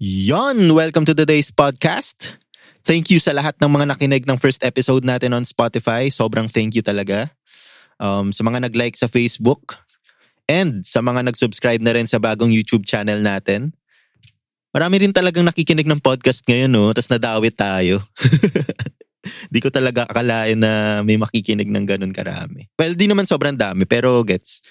Yon! Welcome to today's podcast. Thank you sa lahat ng mga nakinig ng first episode natin on Spotify. Sobrang thank you talaga. Um, sa mga nag-like sa Facebook and sa mga nag-subscribe na rin sa bagong YouTube channel natin. Marami rin talagang nakikinig ng podcast ngayon, no? Tapos nadawit tayo. di ko talaga akalain na may makikinig ng ganun karami. Well, di naman sobrang dami, pero gets.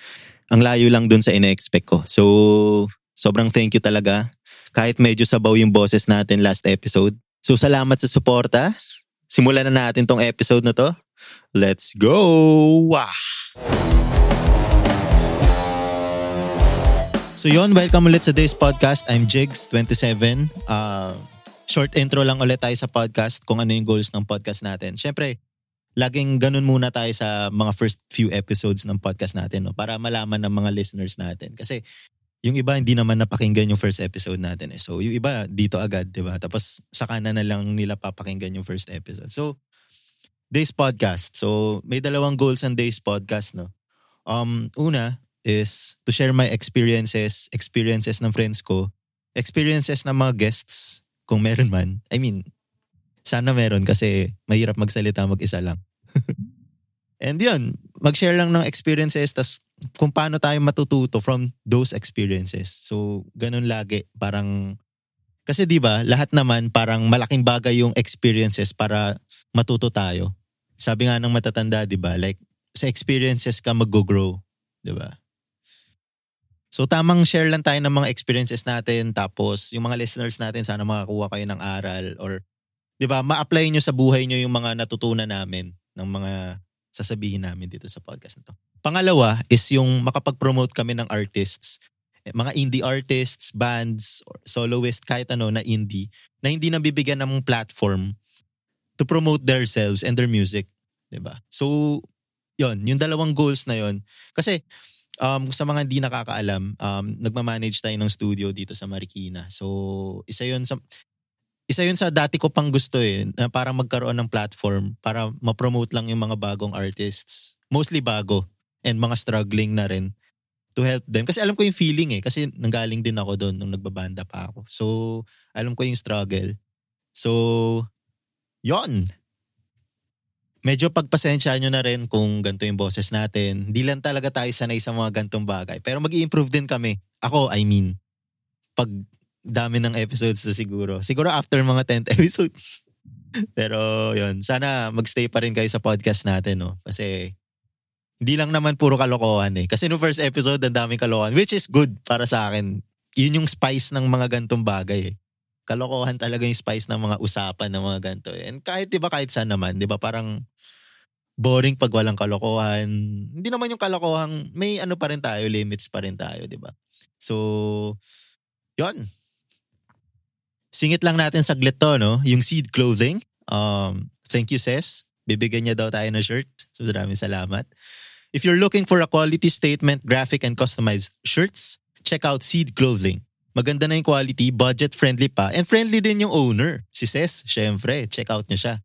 Ang layo lang dun sa ine-expect ko. So, sobrang thank you talaga. Kahit medyo sabaw yung boses natin last episode. So, salamat sa suporta. Simulan na natin tong episode na to. Let's go! Wah! So yon, welcome ulit sa today's podcast. I'm Jigs27. Uh, short intro lang ulit tayo sa podcast kung ano yung goals ng podcast natin. Siyempre, laging ganun muna tayo sa mga first few episodes ng podcast natin no? para malaman ng mga listeners natin. Kasi yung iba hindi naman napakinggan yung first episode natin eh. So yung iba dito agad, 'di ba? Tapos saka na na lang nila papakinggan yung first episode. So Days podcast. So may dalawang goals ang Days podcast, no. Um una is to share my experiences, experiences ng friends ko, experiences ng mga guests kung meron man. I mean, sana meron kasi mahirap magsalita mag-isa lang. And yun, mag-share lang ng experiences tas kung paano tayo matututo from those experiences. So, ganun lagi. Parang, kasi di ba lahat naman parang malaking bagay yung experiences para matuto tayo. Sabi nga ng matatanda, di ba? Like, sa experiences ka mag-grow. Di ba? So, tamang share lang tayo ng mga experiences natin. Tapos, yung mga listeners natin, sana makakuha kayo ng aral. Or, di ba, ma-apply nyo sa buhay nyo yung mga natutunan namin ng mga sasabihin namin dito sa podcast na to. Pangalawa is yung makapag-promote kami ng artists. Mga indie artists, bands, soloist, kahit ano na indie, na hindi nabibigyan ng platform to promote themselves and their music. ba? So, yon yung dalawang goals na yon Kasi, um, sa mga hindi nakakaalam, um, nagmamanage tayo ng studio dito sa Marikina. So, isa yon sa, isa yun sa dati ko pang gusto eh, na parang magkaroon ng platform para ma-promote lang yung mga bagong artists. Mostly bago and mga struggling na rin to help them. Kasi alam ko yung feeling eh, kasi nanggaling din ako doon nung nagbabanda pa ako. So, alam ko yung struggle. So, yon Medyo pagpasensya nyo na rin kung ganito yung boses natin. Hindi lang talaga tayo sanay sa mga gantong bagay. Pero mag improve din kami. Ako, I mean, pag dami ng episodes na siguro. Siguro after mga 10th episodes. Pero yun, sana magstay pa rin kayo sa podcast natin, no? Kasi hindi lang naman puro kalokohan eh. Kasi no first episode, ang daming kalokohan, which is good para sa akin. Yun yung spice ng mga gantong bagay eh. Kalokohan talaga yung spice ng mga usapan ng mga ganto. Eh. And kahit, di ba, kahit saan naman, di ba, parang boring pag walang kalokohan. Hindi naman yung kalokohan, may ano pa rin tayo, limits pa rin tayo, di ba? So, yun Singit lang natin saglit to, no? Yung Seed Clothing. Um, thank you, Ses. Bibigyan niya daw tayo ng shirt. So, maraming salamat. If you're looking for a quality statement, graphic, and customized shirts, check out Seed Clothing. Maganda na yung quality, budget-friendly pa, and friendly din yung owner. Si Ses, syempre, check out niya siya.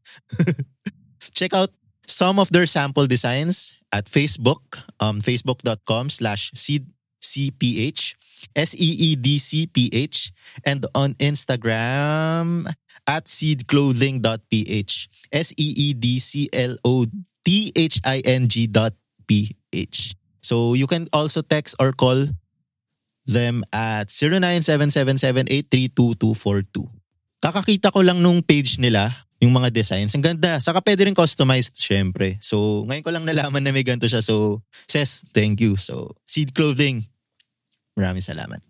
check out some of their sample designs at Facebook, um, facebook.com slash seed CPH, S-E-E-D-C-P-H, and on Instagram at seedclothing.ph, S-E-E-D-C-L-O-T-H-I-N-G dot P-H. So you can also text or call them at 0977783242. Kakakita ko lang nung page nila, yung mga designs. Ang ganda. Saka pwede rin customized, syempre. So, ngayon ko lang nalaman na may ganito siya. So, says, thank you. So, Seed Clothing, Maraming salamat.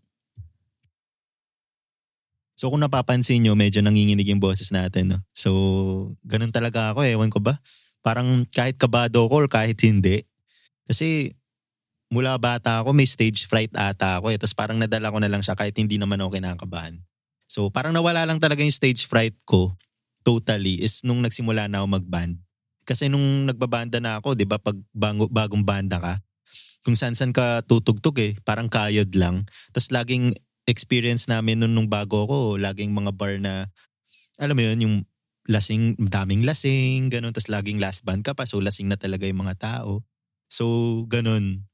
So kung napapansin nyo, medyo nanginginig yung boses natin. No? So, ganun talaga ako. Ewan ko ba? Parang kahit kabado ko or kahit hindi. Kasi mula bata ako, may stage fright ata ako. Eh. Tapos parang nadala ko na lang siya kahit hindi naman ako kinakabahan. So parang nawala lang talaga yung stage fright ko totally is nung nagsimula na ako mag-band. Kasi nung nagbabanda na ako, di ba, pag bago, bagong banda ka, kung saan saan ka tutugtog eh. Parang kayod lang. Tapos laging experience namin nung, nung bago ako, laging mga bar na, alam mo yun, yung lasing, daming lasing, ganun. Tapos laging last band ka pa, so lasing na talaga yung mga tao. So, ganun.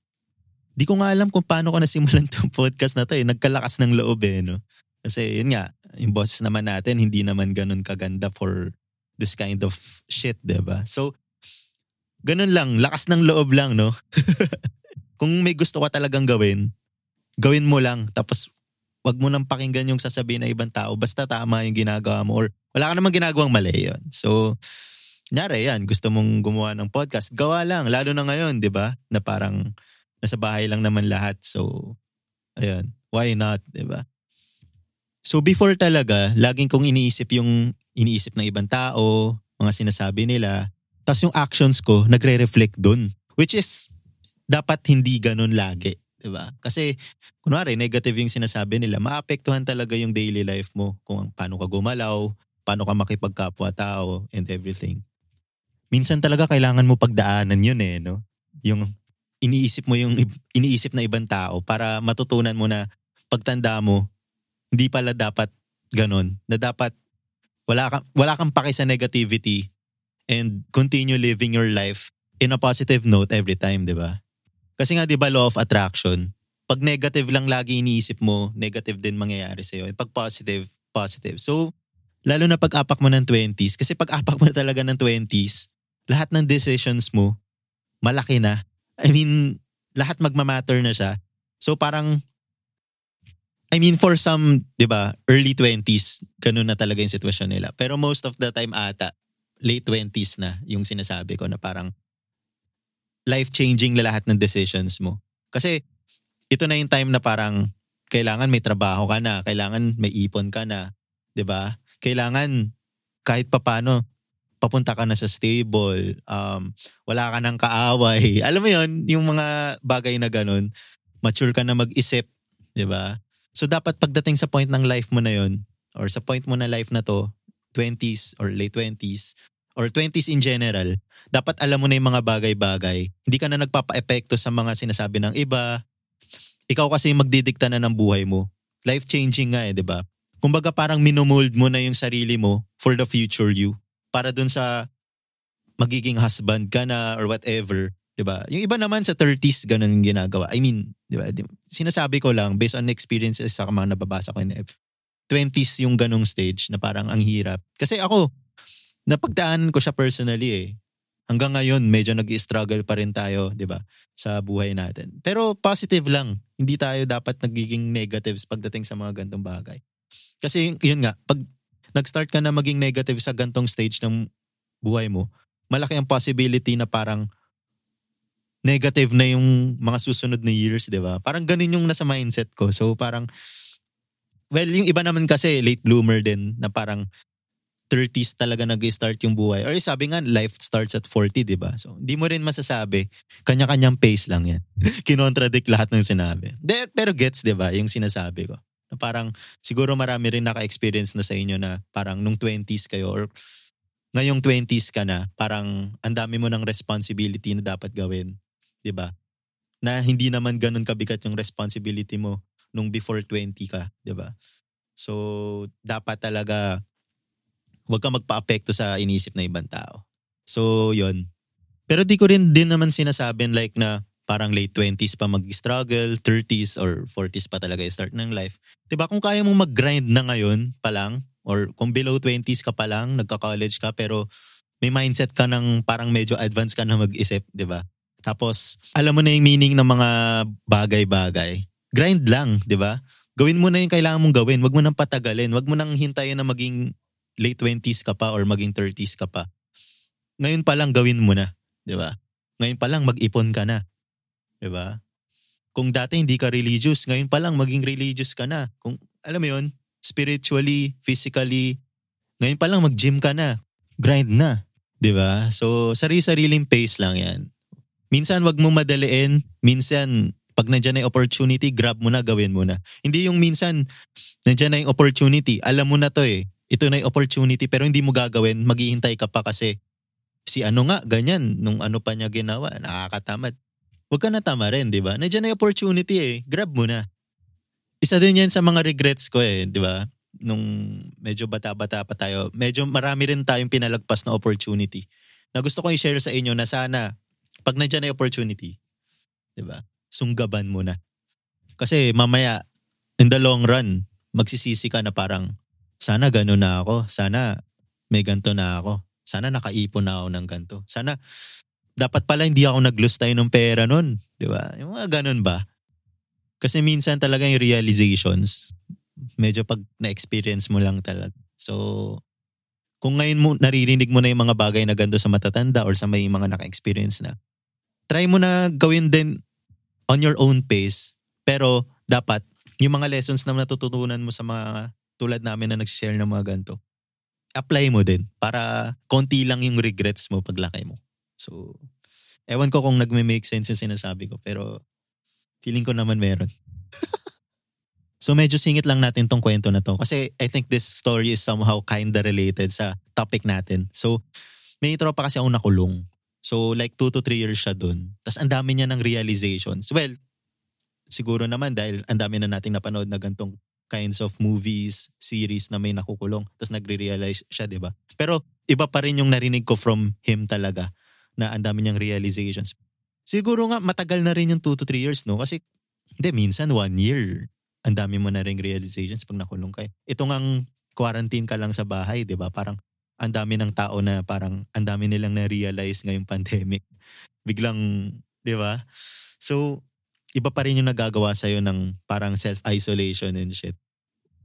Di ko nga alam kung paano ko nasimulan tong podcast na to eh. Nagkalakas ng loob eh, no? Kasi yun nga, yung bosses naman natin hindi naman ganun kaganda for this kind of shit, ba? So ganun lang, lakas ng loob lang, no? Kung may gusto ka talagang gawin, gawin mo lang tapos wag mo nang pakinggan yung sasabihin ng ibang tao basta tama yung ginagawa mo or wala ka namang ginagawang mali yun. So, nyari yan, gusto mong gumawa ng podcast, gawa lang. Lalo na ngayon, di ba? Na parang nasa bahay lang naman lahat. So, ayun, why not, di ba? So before talaga, laging kong iniisip yung iniisip ng ibang tao, mga sinasabi nila. Tapos yung actions ko, nagre-reflect dun. Which is, dapat hindi ganun lagi. ba? Kasi kunwari negative yung sinasabi nila, maapektuhan talaga yung daily life mo kung paano ka gumalaw, paano ka makipagkapwa-tao and everything. Minsan talaga kailangan mo pagdaanan yun eh, no? Yung iniisip mo yung iniisip na ibang tao para matutunan mo na pagtanda mo, hindi pala dapat ganun. Na dapat wala kang, wala kang paki sa negativity and continue living your life in a positive note every time, di ba? Kasi nga, di ba, law of attraction, pag negative lang lagi iniisip mo, negative din mangyayari sa'yo. And pag positive, positive. So, lalo na pag apak mo ng 20s, kasi pag apak mo na talaga ng 20s, lahat ng decisions mo, malaki na. I mean, lahat magmamatter na siya. So parang, I mean for some, di ba, early 20s, ganun na talaga yung sitwasyon nila. Pero most of the time ata, late 20s na yung sinasabi ko na parang life-changing na lahat ng decisions mo. Kasi ito na yung time na parang kailangan may trabaho ka na, kailangan may ipon ka na, 'di ba? Kailangan kahit papano papunta ka na sa stable, um, wala ka ng kaaway. Alam mo yon yung mga bagay na ganun, mature ka na mag-isip, 'di ba? So dapat pagdating sa point ng life mo na yon or sa point mo na life na to, 20s or late 20s, or 20s in general, dapat alam mo na yung mga bagay-bagay. Hindi ka na nagpapa-epekto sa mga sinasabi ng iba. Ikaw kasi magdidikta na ng buhay mo. Life-changing nga eh, di ba? Kumbaga parang minomold mo na yung sarili mo for the future you. Para dun sa magiging husband ka na or whatever. Di ba? Yung iba naman sa 30s, ganun ginagawa. I mean, di ba? Sinasabi ko lang, based on experiences sa mga nababasa ko in 20s yung ganong stage na parang ang hirap. Kasi ako, napagdaanan ko siya personally eh. Hanggang ngayon, medyo nag-struggle pa rin tayo, di ba, sa buhay natin. Pero positive lang. Hindi tayo dapat nagiging negatives pagdating sa mga gantong bagay. Kasi yun nga, pag nag-start ka na maging negative sa gantong stage ng buhay mo, malaki ang possibility na parang negative na yung mga susunod na years, di ba? Parang ganun yung nasa mindset ko. So parang, well, yung iba naman kasi late bloomer din na parang 30s talaga nag-start yung buhay. Or sabi nga, life starts at 40, di ba? So, hindi mo rin masasabi. Kanya-kanyang pace lang yan. Kinontradict lahat ng sinabi. De, pero gets, di ba, yung sinasabi ko. Na parang, siguro marami rin naka-experience na sa inyo na parang nung 20s kayo or ngayong 20s ka na, parang ang dami mo ng responsibility na dapat gawin. Di ba? Na hindi naman ganun kabigat yung responsibility mo nung before 20 ka, di ba? So, dapat talaga Huwag ka magpa-apekto sa iniisip na ibang tao. So, yon Pero di ko rin din naman sinasabing like na parang late 20s pa mag-struggle, 30s or 40s pa talaga i-start ng life. 'Di ba kung kaya mong mag-grind na ngayon pa lang or kung below 20s ka pa lang, nagka-college ka pero may mindset ka ng parang medyo advanced ka na mag-isip, 'di ba? Tapos alam mo na yung meaning ng mga bagay-bagay. Grind lang, 'di ba? Gawin mo na yung kailangan mong gawin. Huwag mo nang patagalin. Huwag mo nang hintayin na maging late 20s ka pa or maging 30s ka pa. Ngayon pa lang gawin mo na, 'di ba? Ngayon pa lang mag-ipon ka na. 'Di ba? Kung dati hindi ka religious, ngayon pa lang maging religious ka na. Kung alam mo 'yon, spiritually, physically, ngayon pa lang mag-gym ka na. Grind na, 'di ba? So, sarili-sariling pace lang 'yan. Minsan wag mo madaliin, minsan pag nandiyan na yung opportunity, grab mo na, gawin mo na. Hindi yung minsan, nandiyan na yung opportunity, alam mo na to eh ito na yung opportunity pero hindi mo gagawin, maghihintay ka pa kasi si ano nga, ganyan, nung ano pa niya ginawa, nakakatamad. Huwag ka na tama rin, di ba? Nandiyan na yung opportunity eh, grab mo na. Isa din yan sa mga regrets ko eh, di ba? Nung medyo bata-bata pa tayo, medyo marami rin tayong pinalagpas na opportunity na gusto kong i-share sa inyo na sana pag nandiyan na yung opportunity, di ba? Sunggaban mo na. Kasi mamaya, in the long run, magsisisi ka na parang sana ganun na ako. Sana may ganto na ako. Sana nakaipon na ako ng ganto. Sana dapat pala hindi ako nag-lose tayo ng pera nun. Di ba? Yung mga ganun ba? Kasi minsan talaga yung realizations, medyo pag na-experience mo lang talaga. So, kung ngayon mo naririnig mo na yung mga bagay na ganito sa matatanda or sa may mga naka-experience na, try mo na gawin din on your own pace. Pero dapat, yung mga lessons na natututunan mo sa mga tulad namin na nag-share ng mga ganito, apply mo din para konti lang yung regrets mo paglaki mo. So, ewan ko kung nagme-make sense yung sinasabi ko, pero feeling ko naman meron. so medyo singit lang natin tong kwento na to kasi I think this story is somehow kinda related sa topic natin. So, may tropa kasi akong nakulong. So like 2 to 3 years siya dun. Tapos ang dami niya ng realizations. Well, siguro naman dahil ang dami na nating napanood na gantong kinds of movies, series na may nakukulong. Tapos nagre-realize siya, di ba? Pero iba pa rin yung narinig ko from him talaga na ang dami niyang realizations. Siguro nga matagal na rin yung 2 to 3 years, no? Kasi hindi, minsan 1 year. Ang dami mo na rin realizations pag nakulong ka. Ito ngang quarantine ka lang sa bahay, di ba? Parang ang dami ng tao na parang ang dami nilang na-realize ngayong pandemic. Biglang, di ba? So, iba pa rin yung nagagawa sa'yo ng parang self-isolation and shit.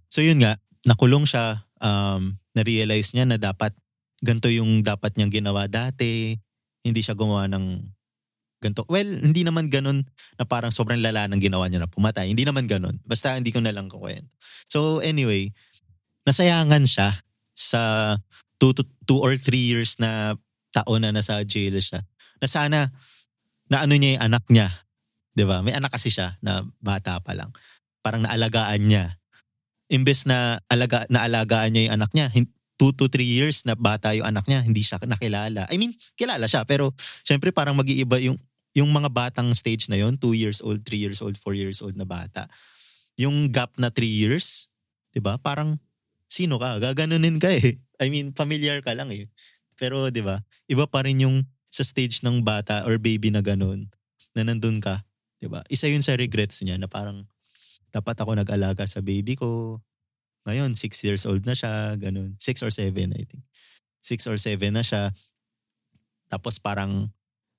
So yun nga, nakulong siya, um, na-realize niya na dapat ganito yung dapat niyang ginawa dati, hindi siya gumawa ng ganito. Well, hindi naman ganun na parang sobrang lala ng ginawa niya na pumatay. Hindi naman ganun. Basta hindi ko na lang kukwento. So anyway, nasayangan siya sa two, to, two or three years na taon na nasa jail siya. Na sana na ano niya yung anak niya ba? May anak kasi siya na bata pa lang. Parang naalagaan niya. Imbes na alaga naalagaan niya yung anak niya, 2 to 3 years na bata yung anak niya, hindi siya nakilala. I mean, kilala siya pero syempre parang mag-iiba yung yung mga batang stage na yon 2 years old, 3 years old, 4 years old na bata. Yung gap na 3 years, 'di ba? Parang sino ka? Gaganunin ka eh. I mean, familiar ka lang eh. Pero 'di ba? Iba pa rin yung sa stage ng bata or baby na ganun na nandun ka 'Di ba? Isa 'yun sa regrets niya na parang dapat ako nag-alaga sa baby ko. Ngayon, 6 years old na siya, ganun. 6 or 7, I think. 6 or 7 na siya. Tapos parang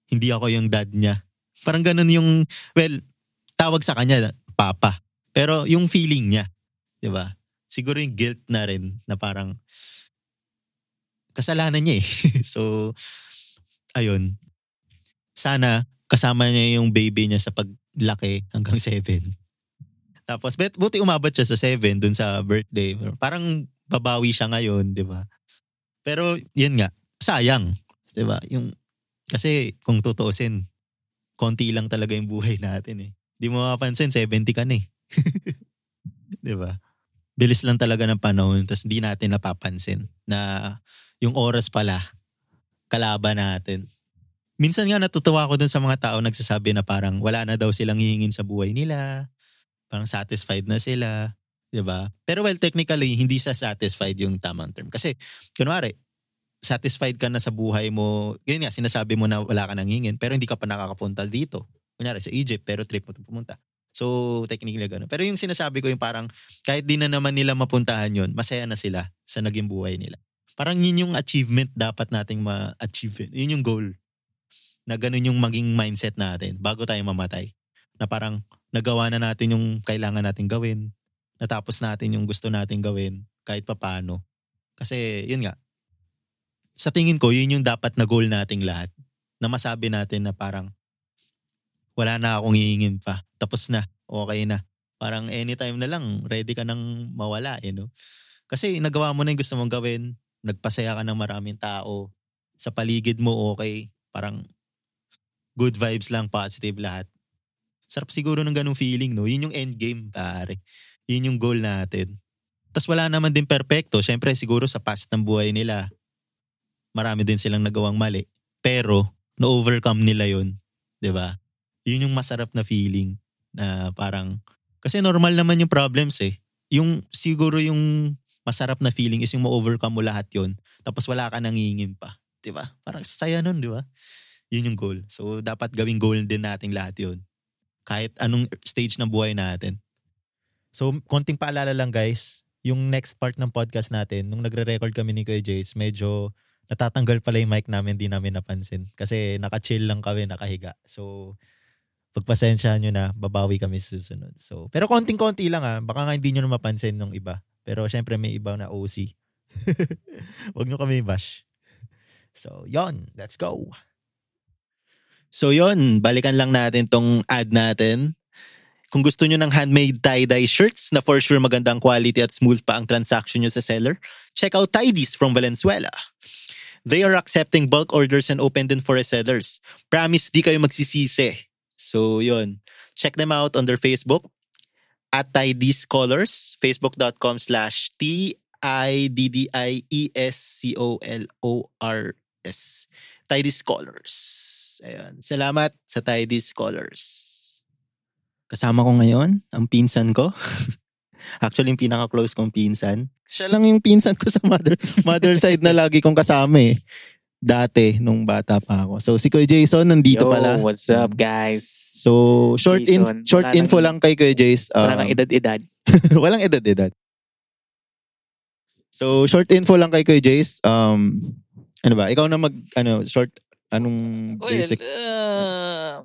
hindi ako yung dad niya. Parang ganun yung, well, tawag sa kanya, papa. Pero yung feeling niya, di ba? Siguro yung guilt na rin na parang kasalanan niya eh. so, ayun. Sana kasama niya yung baby niya sa paglaki hanggang 7. Tapos, bet, buti umabot siya sa 7 dun sa birthday. Parang babawi siya ngayon, di ba? Pero, yun nga, sayang. Di ba? Yung, kasi, kung tutuusin, konti lang talaga yung buhay natin eh. Di mo mapapansin, 70 ka na eh. di ba? Bilis lang talaga ng panahon, tapos di natin napapansin na yung oras pala, kalaban natin minsan nga natutuwa ako dun sa mga tao nagsasabi na parang wala na daw silang hihingin sa buhay nila. Parang satisfied na sila. 'di ba? Pero well, technically, hindi sa satisfied yung tamang term. Kasi, kunwari, satisfied ka na sa buhay mo, yun nga, sinasabi mo na wala ka nang hingin, pero hindi ka pa nakakapunta dito. Kunyari, sa Egypt, pero trip mo pumunta. So, technically gano'n. Pero yung sinasabi ko yung parang, kahit di na naman nila mapuntahan yun, masaya na sila sa naging buhay nila. Parang yun yung achievement dapat nating ma-achieve. Yun yung goal na ganun yung maging mindset natin bago tayo mamatay. Na parang nagawa na natin yung kailangan natin gawin. Natapos natin yung gusto natin gawin kahit papano. Kasi yun nga, sa tingin ko, yun yung dapat na goal nating lahat. Na masabi natin na parang wala na akong hihingin pa. Tapos na. Okay na. Parang anytime na lang, ready ka nang mawala. You know? Kasi nagawa mo na yung gusto mong gawin. Nagpasaya ka ng maraming tao. Sa paligid mo, okay. Parang good vibes lang, positive lahat. Sarap siguro ng ganung feeling, no? Yun yung end game, pare. Yun yung goal natin. Tapos wala naman din perfecto. Siyempre, siguro sa past ng buhay nila, marami din silang nagawang mali. Pero, na-overcome nila yun. ba? Diba? Yun yung masarap na feeling na parang, kasi normal naman yung problems eh. Yung, siguro yung masarap na feeling is yung ma-overcome mo lahat yun. Tapos wala ka nangingin pa. Diba? Parang saya nun, di ba? Yun yung goal. So, dapat gawing goal din nating lahat yun. Kahit anong stage ng buhay natin. So, konting paalala lang guys. yung next part ng podcast natin, nung nagre-record kami ni Kuya Jace, medyo natatanggal pala yung mic namin, di namin napansin. Kasi naka-chill lang kami, nakahiga. So, pagpasensyahan nyo na, babawi kami susunod. So, pero konting-konti lang ah. Baka nga hindi nyo na mapansin nung iba. Pero syempre may iba na OC. Huwag nyo kami bash. So, yon Let's go. So, yon Balikan lang natin tong ad natin. Kung gusto nyo ng handmade tie-dye shirts na for sure magandang quality at smooth pa ang transaction nyo sa seller, check out Tidies from Valenzuela. They are accepting bulk orders and open din for sellers. Promise di kayo magsisisi. So yun, check them out on their Facebook at Tidies Colors, facebook.com slash T-I-D-D-I-E-S-C-O-L-O-R-S. Tidies Colors. Ayun. Salamat sa Tidies Colors. Kasama ko ngayon, ang pinsan ko. Actually, yung pinaka-close kong pinsan. Siya lang yung pinsan ko sa mother, mother side na lagi kong kasama eh. Dati, nung bata pa ako. So, si Kuya Jason nandito Yo, pala. what's up guys? So, short in, Jason, short wala info lang kay Kuya Jace. Um, nang edad-edad. walang edad-edad. So, short info lang kay Kuya Jace. Um, ano ba? Ikaw na mag, ano, short, anong basic uh,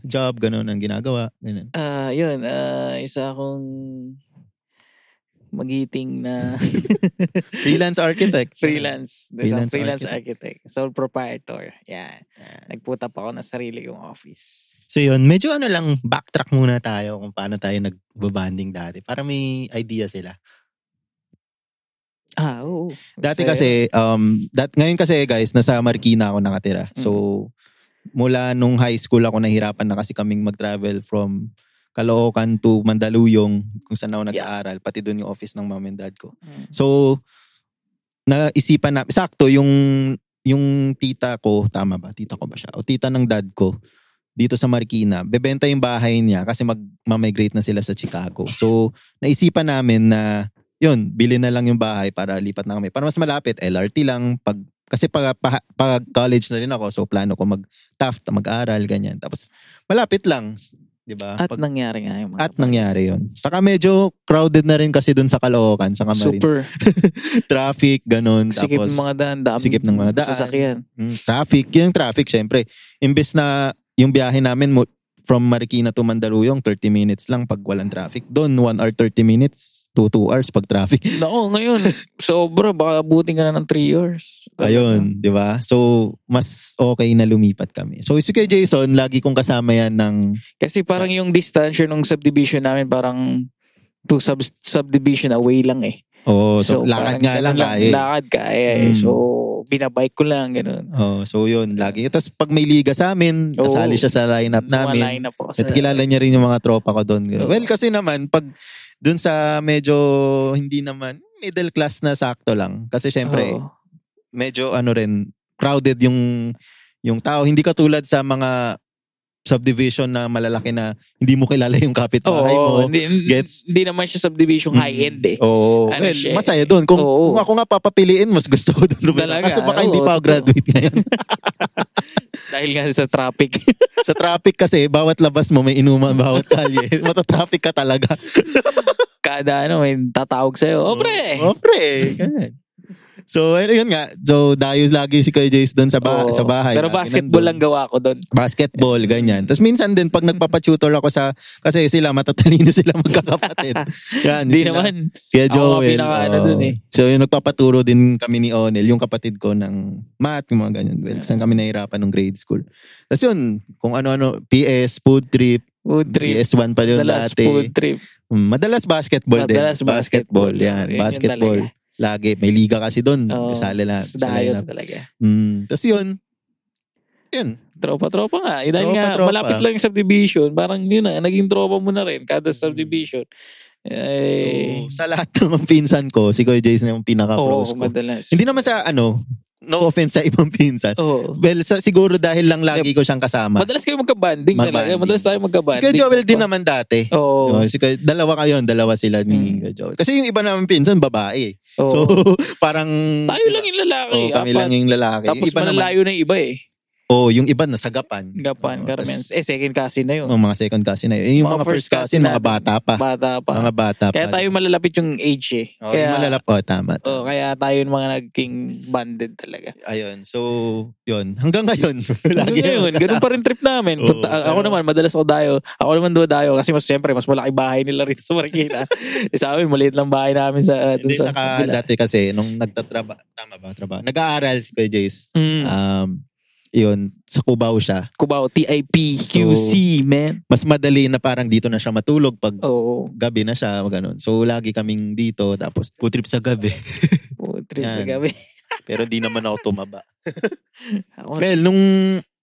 job, ganun ang ginagawa, ganun. ah, yun, ah, isa akong magiting na Freelance architect. freelance. There's Freelance freelance, freelance architect. Sole proprietor. Yan. Nagput up ako ng sarili kong office. So yun, medyo ano lang, backtrack muna tayo kung paano tayo nagbabanding dati. Para may idea sila. Ah, oo. Dati Masaya. kasi, um, dat, ngayon kasi guys, nasa Marikina ako nakatira. So, mula nung high school ako nahirapan na kasi kaming mag-travel from Caloocan to Mandaluyong kung saan ako nag-aaral. Pati doon yung office ng mom and dad ko. Mm. So, naisipan na, sakto yung, yung tita ko, tama ba? Tita ko ba siya? O tita ng dad ko, dito sa Marikina, bebenta yung bahay niya kasi mag-migrate na sila sa Chicago. So, naisipan namin na, yun, bili na lang yung bahay para lipat na kami. Para mas malapit, LRT lang, pag, kasi pag, pag, pag college na rin ako, so plano ko mag-Taft, mag-aral, ganyan. Tapos, malapit lang, di ba? At Pag- nangyari nga yung mga at nangyari yon. Saka medyo crowded na rin kasi dun sa Caloocan, saka marin Super. traffic, ganun. Sikip Tapos, ng mga daan. Dami sikip ng mga daan. Sasakyan. mm, traffic. Yung traffic, syempre. Imbes na yung biyahe namin from Marikina to Mandaluyong, 30 minutes lang pag walang traffic. Doon, 1 hour 30 minutes to 2 hours pag traffic. Nako, ngayon, sobra. Baka abutin ka na ng 3 years. Ayun, di ba? So, mas okay na lumipat kami. So, si kay Jason, lagi kong kasama yan ng... Kasi parang yung distansya ng subdivision namin parang two sub subdivision away lang eh. Oh, so, lakad parang nga lang kaya. Lakad kaya eh. Mm. So, binabike ko lang, ganun. Oh, so yun, lagi. Tapos pag may liga sa amin, Oo. kasali siya sa lineup namin. Line-up ako At kilala niya rin yung mga tropa ko doon. Oo. Well, kasi naman, pag dun sa medyo hindi naman, middle class na sakto lang. Kasi syempre, Oo. medyo ano rin, crowded yung yung tao. Hindi katulad sa mga subdivision na malalaki na hindi mo kilala yung kapitbahay mo. Oo, hindi, Gets? hindi naman siya subdivision high-end eh. Oo. Ano well, siya eh. masaya doon. Kung, Oo. kung ako nga papapiliin, mas gusto ko doon. Talaga? Kaso baka hindi Oo, pa ako graduate ngayon. Dahil nga sa traffic. sa traffic kasi, bawat labas mo may inuman, bawat kalye. Matatraffic ka talaga. Kada ano, may tatawag sa'yo. Oh, pre! Oh, pre. So, ayun yun nga. So, dayo lagi si Kuya Jace doon sa, ba- Oo. sa bahay. Pero Lagi basketball nandun. lang gawa ko doon. Basketball, ganyan. Tapos minsan din, pag nagpapatutor ako sa, kasi sila, matatalino sila magkakapatid. Yan, Hindi sila. naman. Kaya Ako nga Joel. pinaka-ano oo. dun eh. So, yung nagpapaturo din kami ni Onel, yung kapatid ko ng math, yung mga ganyan. Well, saan kami nahirapan ng grade school. Tapos yun, kung ano-ano, PS, food trip, Food trip. PS1 pa yun dati. food trip. Mm, Madalas basketball Madalas din. Basketball, yan. Yun yung basketball. talaga. Lagi. May liga kasi doon. Oo. Kasali na. Sa Sa dayo lineup. talaga. Mm. Tapos yun. Yun. Tropa-tropa nga. Eh, dahil nga, Tropa-tropa. malapit lang yung subdivision. Parang yun na, naging tropa mo na rin. Kada Mm. subdivision. Eh, So, sa lahat ng pinsan ko, si Kuya Jason yung pinaka-close ko. madalas. Hindi naman sa ano, no offense sa ibang pinsan. Oo. Well, sa, siguro dahil lang lagi ko siyang kasama. Madalas kayo magka-banding talaga. Mag-banding. Madalas tayo Si magka-banding. Kuya Joel din naman dati. Oo. Oh, si Kuya- dalawa kayo, dalawa sila ni Mm. Kuya Joel. Kasi yung iba naman pinsan, babae. Oo. So, parang... tayo lang yung lalaki. Oh, kami apat. lang yung lalaki. Tapos yung iba naman, malalayo na yung iba eh. O yung iba nasa Gapan. Karamihan. tas- Eh, second cousin na yun. Mga, mga second cousin na yun. Eh, yung mga, first cousin, mga bata pa. Bata pa. Mga bata Kaya pa. tayo malalapit yung age eh. Oh, yung malalap. Oh, tama. Oh, kaya tayo yung mga naging banded talaga. Ayun. So, yun. Hanggang ngayon. Lagi ngayon, ganun pa rin trip namin. Oo, Punta, ako naman, madalas ako dayo. Ako naman do dayo kasi mas siyempre, mas malaki bahay nila rito sa Marikina. Eh, sa amin, maliit lang bahay namin sa, dun Hindi, sa, saka dati kasi, nung nagtatraba, tama ba, trabaho? Nag-aaral si Kuya Jace. Mm. Um, yun, sa Cubao siya. Cubao, TIP, QC, man. Mas madali na parang dito na siya matulog pag Oo. gabi na siya, ganun. So, lagi kaming dito, tapos food trip sa gabi. Trips na Yan. gabi. Pero di naman ako tumaba. Ako, Well, nung,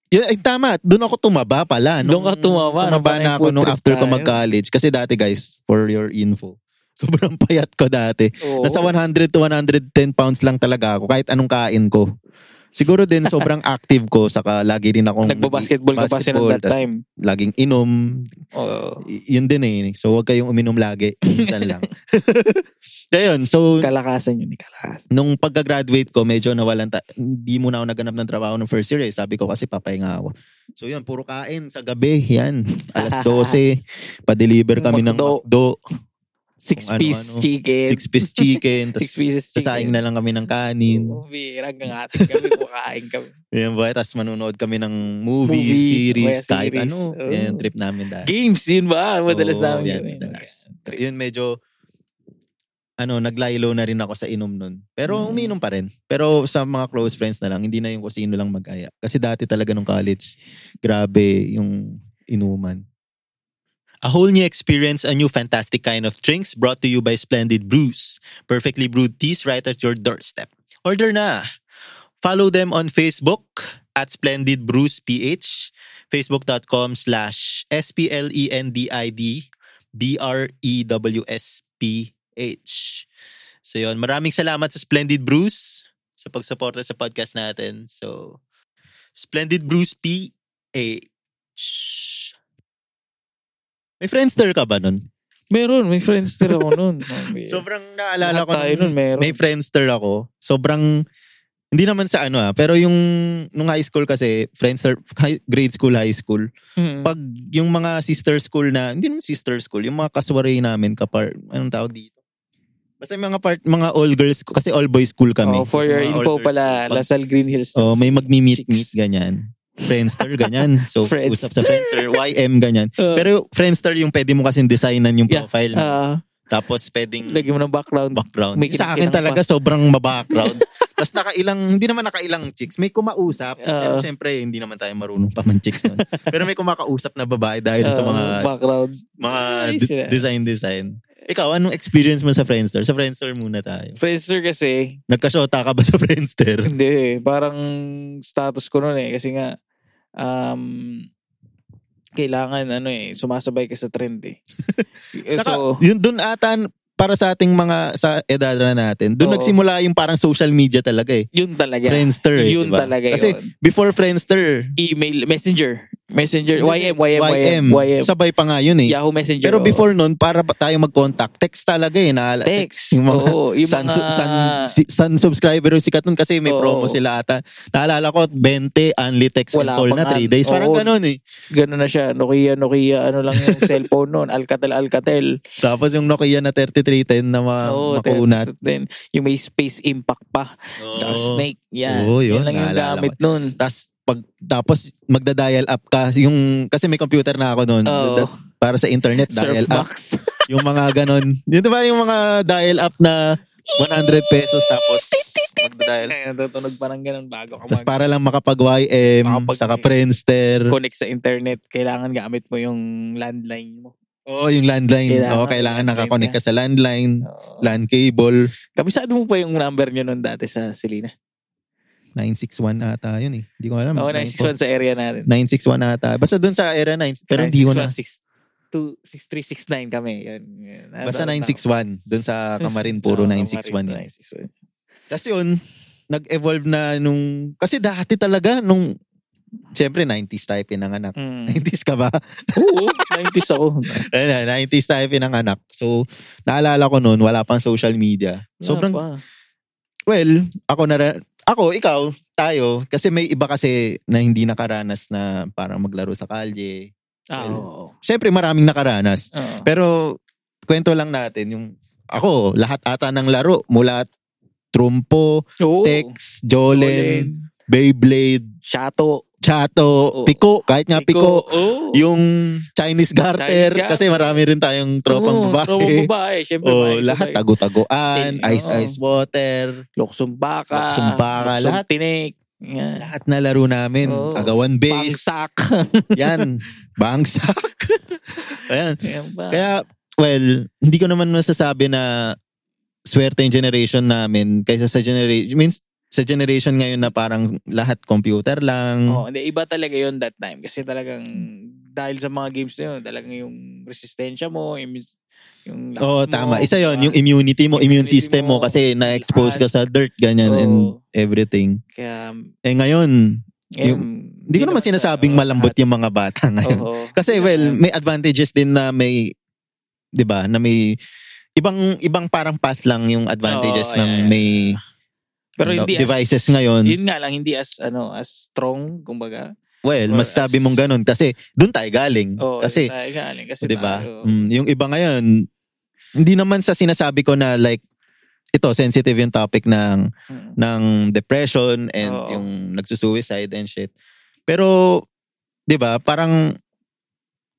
yun, ay tama, doon ako tumaba pala. Doon ka tumaba, nung Tumaba na ako food nung trip after ko mag-college. Kasi dati guys, for your info, sobrang payat ko dati. oo. Nasa 100 to 110 pounds lang talaga ako kahit anong kain ko. Siguro din sobrang active ko saka lagi rin akong Nagbabasketball ka basketball, noong that time. Laging inom. Oo. Y- yun din eh. So huwag kayong uminom lagi. Minsan lang. Kaya yun. So Kalakasan yun, kalakasan. nung pagka-graduate ko, medyo nawalan, ta- hindi muna ako naganap ng trabaho ng first year eh. Sabi ko kasi papahinga ako. So yun, puro kain sa gabi. Yan. Alas 12, pa-deliver kami ng. McDo. Six Kung piece ano-ano. chicken. Six-piece chicken. Six Tapos pieces chicken. sasaing na lang kami ng kanin. Oo, bira hanggang ating kami, kumakain kami. Yan ba? Tapos manonood kami ng movie, Movie, series, kahit series. ano. Oo. Yan, trip namin dahil. Games, yun ba? Madalas Oo, namin yan, madalas. Trip. Yun medyo, ano, naglaylo na rin ako sa inom nun. Pero Mm. uminom pa rin. Pero sa mga close friends na lang, hindi na yung kung sino lang mag-aya. Kasi dati talaga nung college, grabe yung inuman. A whole new experience, a new fantastic kind of drinks brought to you by Splendid Brews. Perfectly brewed teas right at your doorstep. Order na! Follow them on Facebook at Splendid Brews PH, facebook.com slash S-P-L-E-N-D-I-D B-R-E-W-S-P-H. So yun, maraming salamat sa Splendid Brews sa pagsuporta sa podcast natin. So, Splendid Brews PH. May Friendster ka ba nun? Meron, may friendster ako nun. Sobrang naalala Lahat ko tayo nun, meron. may Friendster ako. Sobrang, hindi naman sa ano ah, pero yung nung high school kasi, Friendster, high- grade school, high school, Mm. pag yung mga sister school na, hindi naman sister school, yung mga kaswaray namin, kapar, anong tawag dito? Basta mga part, mga all girls, kasi all boys school kami. Oh, for So, your info pala. Pag- Lasal Green Hills. Oh, may magmi-meet Chicks. meet ganyan. Friendster ganyan. So Friendster. usap sa Friendster, YM ganyan. Uh, Pero Friendster yung pwede mo kasing designan yung Yeah. profile mo. ah, Tapos pwedeng lagyan mo ng background. background. May sa akin talaga sobrang mabackground. Tapos nakailang, hindi naman nakailang chicks. May kumausap. pero Oo. syempre, hindi naman tayo marunong pa man chicks nun. pero may kumakausap na babae dahil sa ah, mga background. mga yan. design-design. Ikaw, anong experience mo sa Friendster? Sa Friendster muna tayo. Friendster kasi, Nagka-shota ka ba sa Friendster? hindi eh. Parang status ko nun eh. Kasi nga, um, kailangan ano eh, sumasabay ka sa trend eh. Saka, so, yun dun ata, para sa ating mga, sa edad na natin, Oo. nagsimula yung parang social media talaga eh. yun talaga. Friendster eh, yun diba? talaga Kasi yun. before Friendster, Email, messenger. Messenger, YM, YM, YM, YM. Sabay pa nga yun eh. Yahoo Messenger. Pero before nun, para tayo mag-contact, text talaga eh. Na, text. Yung mga, Oo, yung sun, mga, sun, si- sun subscriber yung sikat nun kasi may Oo. promo sila ata. Naalala ko, 20 only text and Wala call pa na nga. 3 days. Parang Oo. ganun eh. gano'n na siya. Nokia, Nokia, ano lang yung cellphone noon. Alcatel, Alcatel. Tapos yung Nokia na 3310 na ma- Oo, makunat. Then, yung may space impact pa. Tsaka Oo. Snake. Yan. Oo, yun, yan lang yung naalala gamit nun. Tas pag tapos magda-dial up ka yung kasi may computer na ako noon Oo. para sa internet dial up yung mga ganon yun di ba yung mga dial up na 100 pesos tapos magda-dial Kaya natutunog pa ng ganun bago ka tapos mag- para lang makapag YM Makapag- saka Friendster connect sa internet. Kailangan gamit mo yung landline mo. oh yung landline Kailangan, oh kailangan nakakonect ka. sa landline Oo. LAN cable Kabisado mo pa yung number nyo nun dati sa Selena. 961 ata yun eh hindi ko alam Oo, 961 sa area natin. 961 ata basta dun sa era 9 pero hindi ko na 6369 kami. Yan, yan. basta Naalala ko. 961 dun sa Kamarin puro Oo, 961 Kamarin, yun 961. Kasi yun, nag-evolve na nung... Kasi dati talaga nung... Siyempre, 90s tayo pinanganak. Mm. 90s ka ba? Oo, 90s ako. Ayun na, 90s tayo pinanganak. So, naalala ko noon, wala pang social media. Wala Sobrang... pa. Well, ako na... Ako, ikaw, tayo, kasi may iba kasi na hindi nakaranas na parang maglaro sa kalye. Ah, Well, oo. Siyempre maraming nakaranas. Oo. Pero kwento lang natin yung ako, lahat ata ng laro mula Trumpo, Oo. Tex, Jolen, Jolen, Beyblade, Shato. Chato, Oo. Piko, kahit nga Piko, Oo. yung Chinese garter, Chinese garter. kasi marami rin tayong tropang Oo, babae. Tropang babae. Siyempre, Oh, lahat tagu-taguan, Eh, ice oo. ice water, Luksong baka. Luksong baka, lahat. tinik. Yan. lahat na laro namin. Oo. Agawan base, Pangsak. yan, bangsak. Ayan. Ba? Kaya, well, hindi ko naman masasabi na swerte yung generation namin kaysa sa generation, means sa generation ngayon na parang lahat computer lang. Oh, hindi, iba talaga yon that time. Kasi talagang, dahil sa mga games na yun, talagang yung resistensya mo, yung, yung lakas mo, tama. Isa yon yung immunity mo, immune system mo, mo, kasi na-expose ka sa dirt, ganyan, Oo. and everything. Kaya, Eh ngayon, yung, hindi ko naman sinasabing malambot yung mga bata ngayon. Oo. Kasi well, may advantages din na may 'di ba, na may ibang ibang parang path lang yung advantages Oo, ng yeah, yeah. Pero hindi devices as, ngayon. Yun nga lang, hindi as, ano, as strong, kumbaga. well, or masasabi as- mong ganun kasi doon tayo galing. Oo, kasi tayo galing. Kasi 'di ba? tayo- Mm, yung iba ngayon hindi naman sa sinasabi ko na like ito sensitive yung topic ng Mm. ng depression and Oo. yung nagsusuicide and shit. Pero 'di ba, parang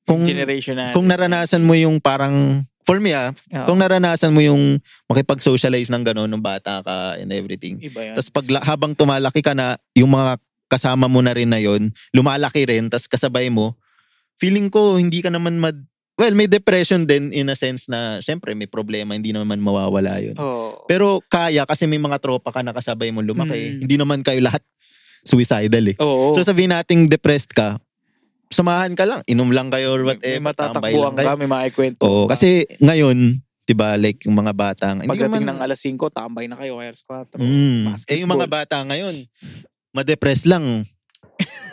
kung generation na. kung naranasan mo yung parang for me ah, Oo. kung naranasan mo yung makipag-socialize ng gano'n nung bata ka and everything. Tapos pag habang tumalaki ka na, yung mga kasama mo na rin na yon lumalaki rin, tapos kasabay mo, feeling ko hindi ka naman mad... Well, may depression din in a sense na, syempre may problema, hindi naman mawawala yun. Oo. Pero kaya kasi may mga tropa ka na kasabay mo lumaki. Mm. Hindi naman kayo lahat suicidal eh. Oo. So sabihin nating depressed ka, samahan ka lang, inom lang kayo or may whatever, tambay matatakbuhan ka, may makikwento. Oo, ka. kasi ngayon, 'di ba, like yung mga batang hindi Pagdating naman ng alas 5, tambay na kayo, alas 4. Mm. basketball. Eh yung mga bata ngayon, ma-depress lang.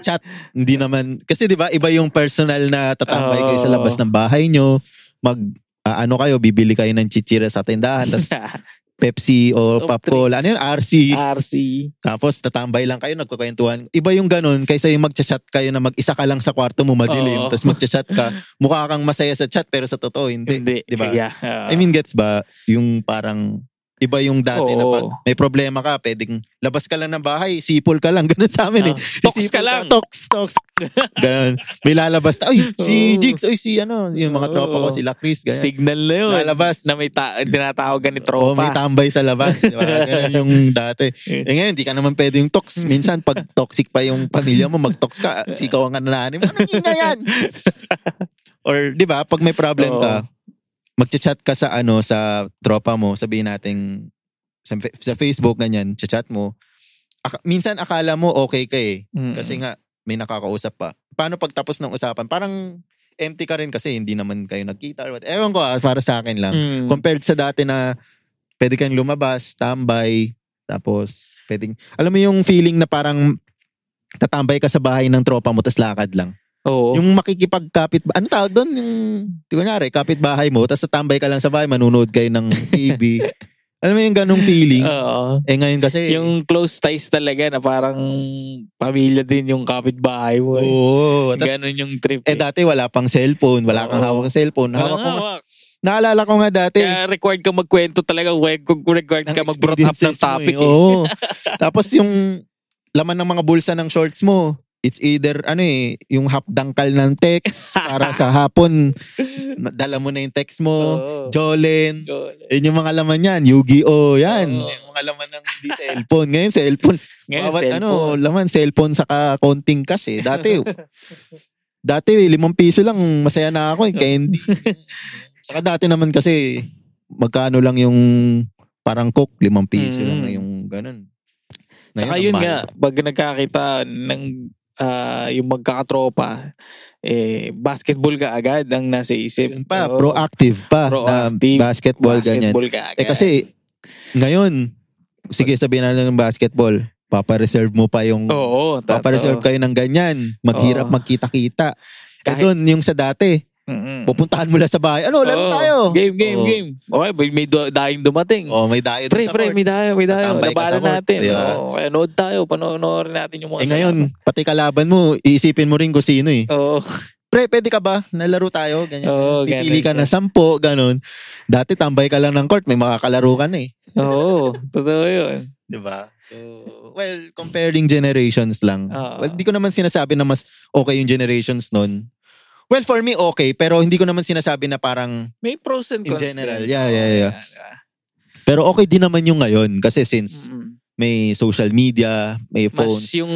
Chat, hindi naman kasi 'di ba iba yung personal na tatambay kayo sa labas ng bahay nyo, mag ah, ano kayo, bibili kayo ng chichira sa tindahan, tapos Pepsi o Soft Pop Cola, ano yun, RC, RC. tapos tatambay lang kayo, nagkukwentuhan. Iba yung ganun, kaysa yung magchat-chat kayo na mag-isa ka lang sa kwarto mo, madilim, Oo. tapos magchat-chat ka, mukha kang masaya sa chat, pero sa totoo, hindi. Hindi. di ba? Yeah. ah. I mean, gets ba? Yung parang, iba yung dati na Oo. pag may problema ka, pwedeng labas ka lang ng bahay, sipol ka lang, ganun sa amin eh. Ah, tox Sisipol ka lang. Tox, tox. ganun. May lalabas na, uy, si Oo. Jigs, uy, si ano, yung mga tropa ko, Oo. sila Chris, ganyan. Signal na yun. Lalabas. Na may ta- tinatawagan ni Oo, may tropa. tambay sa labas. Di ba? Ganun yung dati. Eh ngayon, di ka naman pwede yung tox. Minsan, pag toxic pa yung pamilya mo, mag-tox ka, sikaw ang kanananin mo, anong ina yan? Or, di ba, pag may problem ka, magchat-chat ka sa ano, sa tropa mo, sabihin natin, sa, sa Facebook, ganyan, chat mo. Aka- minsan, akala mo okay ka eh. Mm. Kasi nga, may nakakausap pa. Paano pag tapos ng usapan? Parang empty ka rin kasi hindi naman kayo nagkita. Or what. Ewan ko ah, para sa akin lang Mm. compared sa dati na pwede kang lumabas, tambay, tapos pwedeng, alam mo yung feeling na parang tatambay ka sa bahay ng tropa mo tapos lakad lang. Oo. Yung makikipagkapit, ano tawag doon? Yung, di ko nyari, kapit bahay mo, tapos tatambay ka lang sa bahay, manunood kayo ng TV. alam mo yung ganong feeling? Oo. eh ngayon kasi, Yung close ties talaga na parang pamilya din yung kapitbahay mo. eh. oo. Tas, Ganon yung trip. eh dati wala pang cellphone, wala kang Oo. hawak ng cellphone. Hawak ko nga, hawak. naalala ko nga dati, Kaya required ka magkwento talaga. Required ka mag-brought up ng mo topic. eh. Eh. Oo. Tapos yung laman ng mga bulsa ng shorts mo, it's either ano eh, yung half dangkal ng text para sa hapon, dala mo na yung text mo, Oo. Jolen, yun yung mga laman yan, Yu-Gi-Oh, yan. Oo. Yung mga laman ng hindi cellphone. Ngayon, cellphone. Ngayon, Bawat cellphone. ano, laman, cellphone saka konting cash eh. Dati, dati limang piso lang, masaya na ako eh, candy. saka dati naman kasi, magkano lang yung parang cook, limang piso Mm. lang yung ganun. Ngayon, yun ang nga, pag nagkakita ng ah, yung magkakatropa, eh, basketball ka agad ang nasa isip. Yun pa, Oo. proactive pa Proactive. na basketball, ganyan. Basketball ka agad. Eh kasi, ngayon, sige sabihin natin ng basketball, papa-reserve mo pa yung, Oo, totoo. papa-reserve kayo ng ganyan, maghirap Oo. magkita-kita. Eh Kahit- doon, yung sa dati, Mm-mm. Pupuntahan mo lang sa bahay. Ano, laro Oo. tayo. Game, game, Oo. game. Okay, may, may du- dumating. Oh, may dayo pre, dun sa pre, court. may dayo, may dayo. Tatambay ka sa Labanan court, natin. di ba? Oo, kaya nood tayo. Panoorin natin yung mga... Eh ngayon, pati kalaban mo, iisipin mo rin kung sino eh. Oo. Pre, pwede ka ba? Nalaro tayo? Ganyan. Oo, Pipili ka ganun ng sampo, ganun. Dati tambay ka lang ng court, may makakalaro ka na eh. Oo, totoo yun. Di ba? So, well, comparing generations lang. Oo. well, di ko naman sinasabi na mas okay yung generations nun. Well, for me, okay. Pero hindi ko naman sinasabi na parang... May pros and In cons general, din. yeah, yeah, yeah. Pero okay din naman yung ngayon. Kasi since Mm-mm. may social media, may Mas phones, yung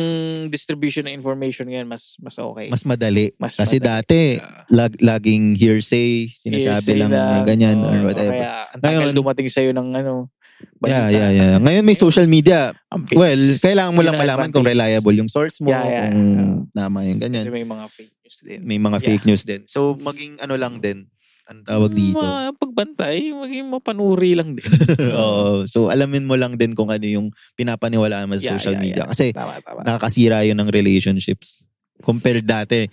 distribution ng information ngayon, mas mas okay. mas madali. Mas Kasi madali. dati, lag, laging hearsay, sinasabi Hearsay lang na ganyan oo, or whatever. Kaya ang tagal Ngayon- dumating sa'yo ng ano, balita. yeah, yeah. Ngayon may social media. Well, kailangan mo lang malaman kung reliable yung source mo, Yeah, yeah, kung yeah. tama yung ganyan. Kasi may mga fake news din. May mga Yeah. fake news din. So, maging ano lang din, ang tawag dito. Ma, pagbantay, maging mapanuri lang din. Oo. So, alamin mo lang din kung ano yung pinapaniwalaan mo sa Yeah, social yeah, media. yeah. Kasi, Tama, tama. nakakasira yun ng relationships. Compared dati,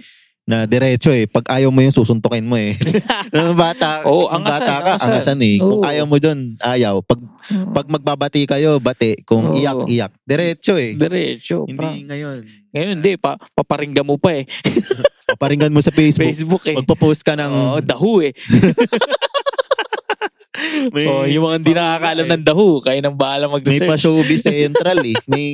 na diretso eh. Pag ayaw mo yung susuntukin mo eh. Nung bata, nung angasan, bata ka, angasan. angasan eh. Kung Oo. ayaw mo dun, ayaw. Pag, pag magbabati kayo, bati. Kung Oo. iyak, iyak. Diretso eh. Diretso. Hindi Hindi. ngayon. Ngayon, hindi. Pa, paparinggan mo pa eh. Paparinggan mo sa Facebook. Facebook eh. Magpo-post ka ng... Oo, dahu eh. may, oh, yung mga hindi nakakaalam ng dahu, kaya nang bahala may mag-research. pa showbiz central eh. May,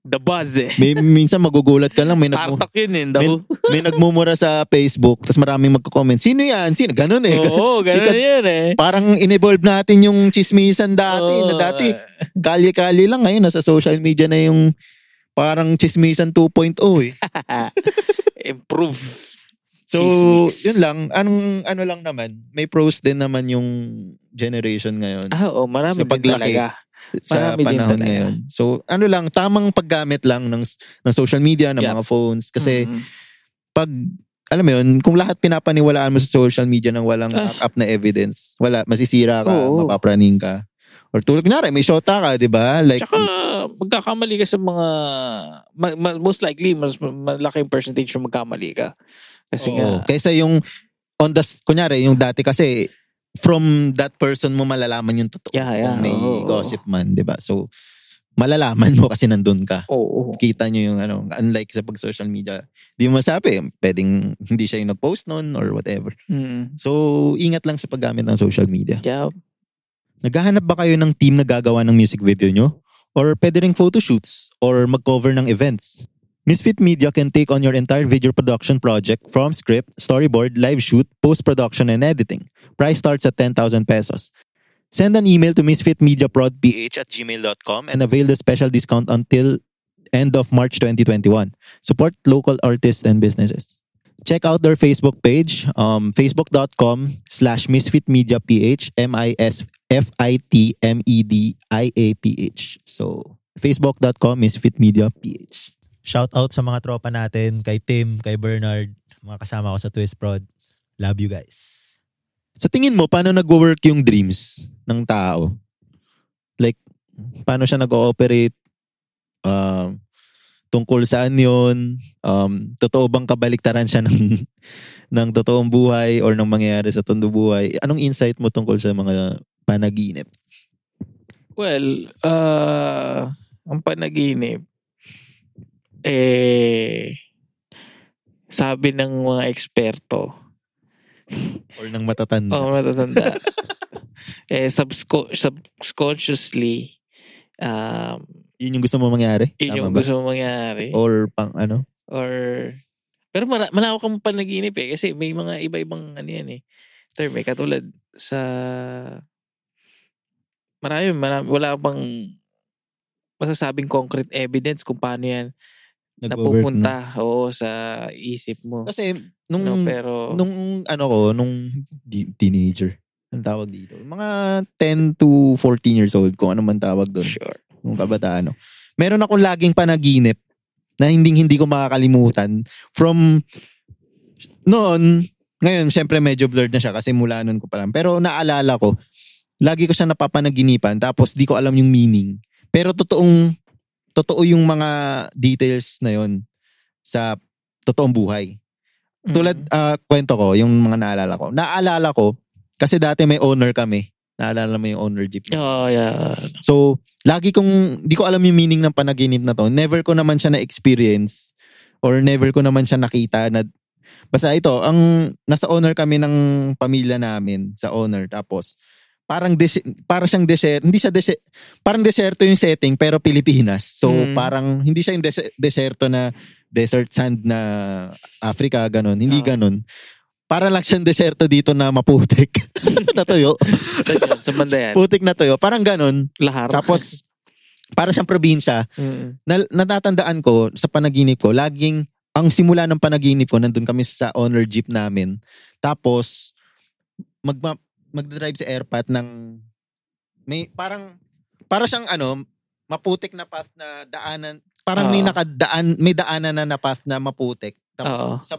The buzz eh. may minsan magugulat ka lang. May, nagmu- Startup yun eh, dahu. may nagmumura sa Facebook, tapos maraming magko-comment. Sino yan? Sino? Ganun eh. Oo, ganun Chika- yan eh. Parang in-evolve natin yung chismisan dati. na Oo. dati, kalye-kalye lang. Ngayon, nasa social media na yung parang chismisan 2.0 eh. Improve. So, Chismis. yun lang. Anong, ano lang naman, may pros din naman yung generation ngayon Ah, oo, marami Sa din paglaki. talaga. Sa marami panahon ngayon. So, ano lang, tamang paggamit lang ng, ng social media, ng Yeah. mga phones. Kasi, Mm. pag, alam mo yun, kung lahat pinapaniwalaan mo sa social media ng walang Ah. back-up na evidence, wala, masisira ka, Oo. mapapraning ka. Or tulad, kunyari, may shota ka, di ba? Like, Tsaka, magkakamali ka sa mga, ma- ma- most likely, mas malaki yung percentage yung magkamali ka. Kasi oo. nga, Kaysa yung, on the, kunyari, yung dati kasi, from that person mo malalaman yung totoo. Yeah, yeah. Kung may Oo. gossip man, di ba? So, malalaman mo kasi nandun ka. oo. kita nyo yung ano, unlike sa pag social media, di mo masabi, pwedeng hindi siya yung nag-post nun or whatever. Mm. So, ingat lang sa paggamit ng social media. Yeah. Naghahanap ba kayo ng team na gagawa ng music video nyo? Or pwede ring photoshoots? Or mag-cover ng events? Misfit Media can take on your entire video production project from script, storyboard, live shoot, post-production, and editing. Price starts at 10,000 pesos. Send an email to misfitmediaprodph at gmail.com and avail the special discount until end of March 2021. Support local artists and businesses. Check out their Facebook page, um, facebook.com slash misfitmediaph, M-I-S-F-I-T-M-E-D-I-A-P-H. So, facebook.com misfitmediaph. Shout out sa mga tropa natin, kay Tim, kay Bernard, mga kasama ko sa Twist Prod. Love you guys. Sa tingin mo, paano nag-work yung dreams ng tao? Like, paano siya nag-ooperate? Um, tungkol saan yun? Um, totoo bang kabaliktaran siya ng, ng totoong buhay or ng mangyayari sa tondo buhay? Anong insight mo tungkol sa mga panaginip? Well, uh, ang panaginip, eh, sabi ng mga eksperto, Or ng matatanda? oh, matatanda, eh, subsco- subconsciously, um, Yun yung gusto mo mangyari? yun Tama yung ba? gusto mo mangyari. Or pang ano? Or, pero mara- malawak ang panaginip eh. Kasi may mga iba-ibang ano yan eh. Term eh. Katulad sa, marami, marami, wala pang masasabing concrete evidence kung paano yan Nag-work, no? napupunta oo, sa isip mo. Kasi nung no, pero, nung ano ko, nung teenager, ang tawag dito. Mga 10 to 14 years old, kung ano man tawag doon, sure. nung kabataan. No? Meron akong laging panaginip na hindi hindi ko makakalimutan from noon, ngayon syempre medyo blurred na siya kasi mula noon ko pa lang. Pero naalala ko, lagi ko siya napapanaginipan tapos di ko alam yung meaning. Pero totoong totoo yung mga details na yon sa totoong buhay. tulad ah, kwento ko, yung mga naalala ko. Naalala ko, kasi dati may owner kami. Naalala mo yung owner jeep. Oh, yeah. So, lagi kong, di ko alam yung meaning ng panaginip na to. Never ko naman siya na-experience or never ko naman siya nakita na Basta ito, ang nasa owner kami ng pamilya namin sa owner tapos parang des, para siyang desert, hindi siya desert, parang deserto yung setting pero Pilipinas. So Mm. parang hindi siya yung des- deserto na desert sand na Africa ganun, hindi Oo. ganun. Para lang siyang deserto dito na maputik. natuyo. Sa, sa banda yan. Putik na tuyo. Parang ganun. Lahar. Tapos, para siyang probinsya. Mm. Na, natatandaan ko sa panaginip ko, laging, ang simula ng panaginip ko, nandun kami sa owner jeep namin. Tapos, mag, magdadrive sa airpat ng, may, parang, para siyang ano, maputik na path na daanan, parang may Oo. nakadaan, may daanan na na path na maputik. Tapos, sa,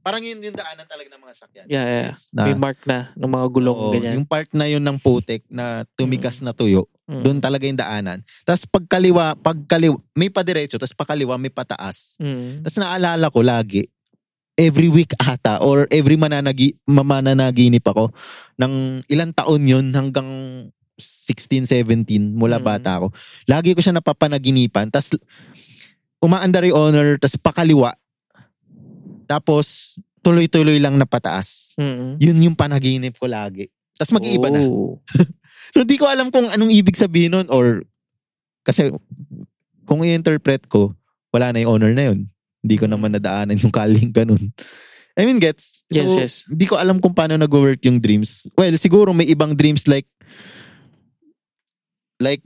parang yun yung daanan talaga ng mga sakyan. Yeah, yeah. Na, May mark na ng mga gulong oo, ganyan. yung part na yun ng putik na tumigas na tuyo. Mm. Doon talaga yung daanan. Tapos pagkaliwa, pagkaliwa, may padiretso, tapos pakaliwa, may pataas. Mm. Tapos naalala ko lagi, every week ata, or every mananagi, mamananaginip ako, ng ilang taon yun hanggang 16, 17, mula Mm. bata ako. Lagi ko siya napapanaginipan. Tapos umaandar yung owner, tapos pakaliwa. Tapos tuloy-tuloy lang na pataas. Mm. Yun yung panaginip ko lagi. Tapos mag-iiba na. Oh. So di ko alam kung anong ibig sabihin nun or kasi kung i-interpret ko, wala na yung owner na yun. Hindi ko naman nadaanan yung kaling ganun. I mean, gets? So, Yes, yes. Di ko alam kung paano nag-work yung dreams. Well, siguro may ibang dreams like like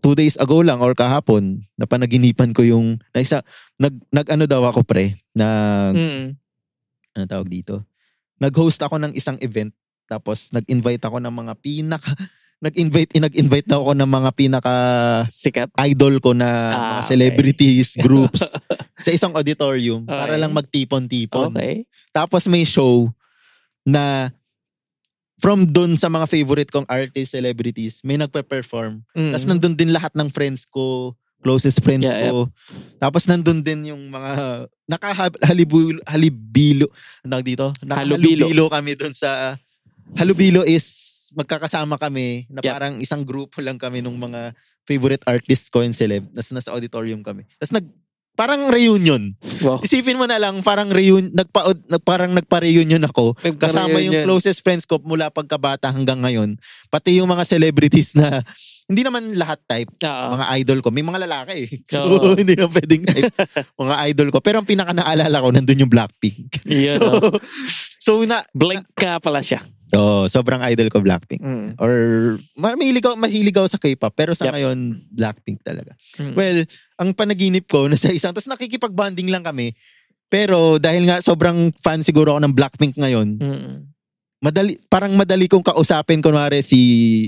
two days ago lang or kahapon na panaginipan ko yung na isa nag nag ano daw ako pre na Mm. ano tawag dito nag-host ako ng isang event tapos nag-invite ako ng mga pinaka nag-invite nag-invite daw ako ng mga pinaka Sikat. idol ko na Ah, mga okay. celebrities groups sa isang auditorium para Okay. lang magtipon-tipon. Okay. Tapos may show na from dun sa mga favorite kong artist, celebrities, may nagpe-perform. Mm. Tapos nandun din lahat ng friends ko, closest friends Yeah, ko. Tapos nandun din yung mga nakahalibilo, halibilo, ano tawag dito? Halubilo. Nakahalubilo kami dun sa, halubilo is magkakasama kami na Yep. parang isang grupo lang kami nung mga favorite artist ko and celeb. Tapos nasa auditorium kami. Tapos nag, parang reunion. Wow. Isipin mo na lang, parang reunion, nagpa, nag, parang nagpa-reunion ako. Kasama yung closest friends ko mula pagkabata hanggang ngayon. Pati yung mga celebrities na, hindi naman lahat type, Oo. mga idol ko. May mga lalaki eh. So, Oo. hindi na pwedeng type. mga idol ko. Pero ang pinaka naalala ko, nandun yung Blackpink. Yun, so, oh. so na, Blank ka pala siya. Oh, sobrang idol ko Blackpink. Mm. Or, ma- mahilig ako, mahilig ako sa K-pop. Pero sa Yep. ngayon, Blackpink talaga. Mm. Well, ang panaginip ko nasa isang, tapos nakikipag-bonding lang kami. Pero dahil nga sobrang fan siguro ako ng Blackpink ngayon, Mm. madali parang madali kong kausapin kunwari si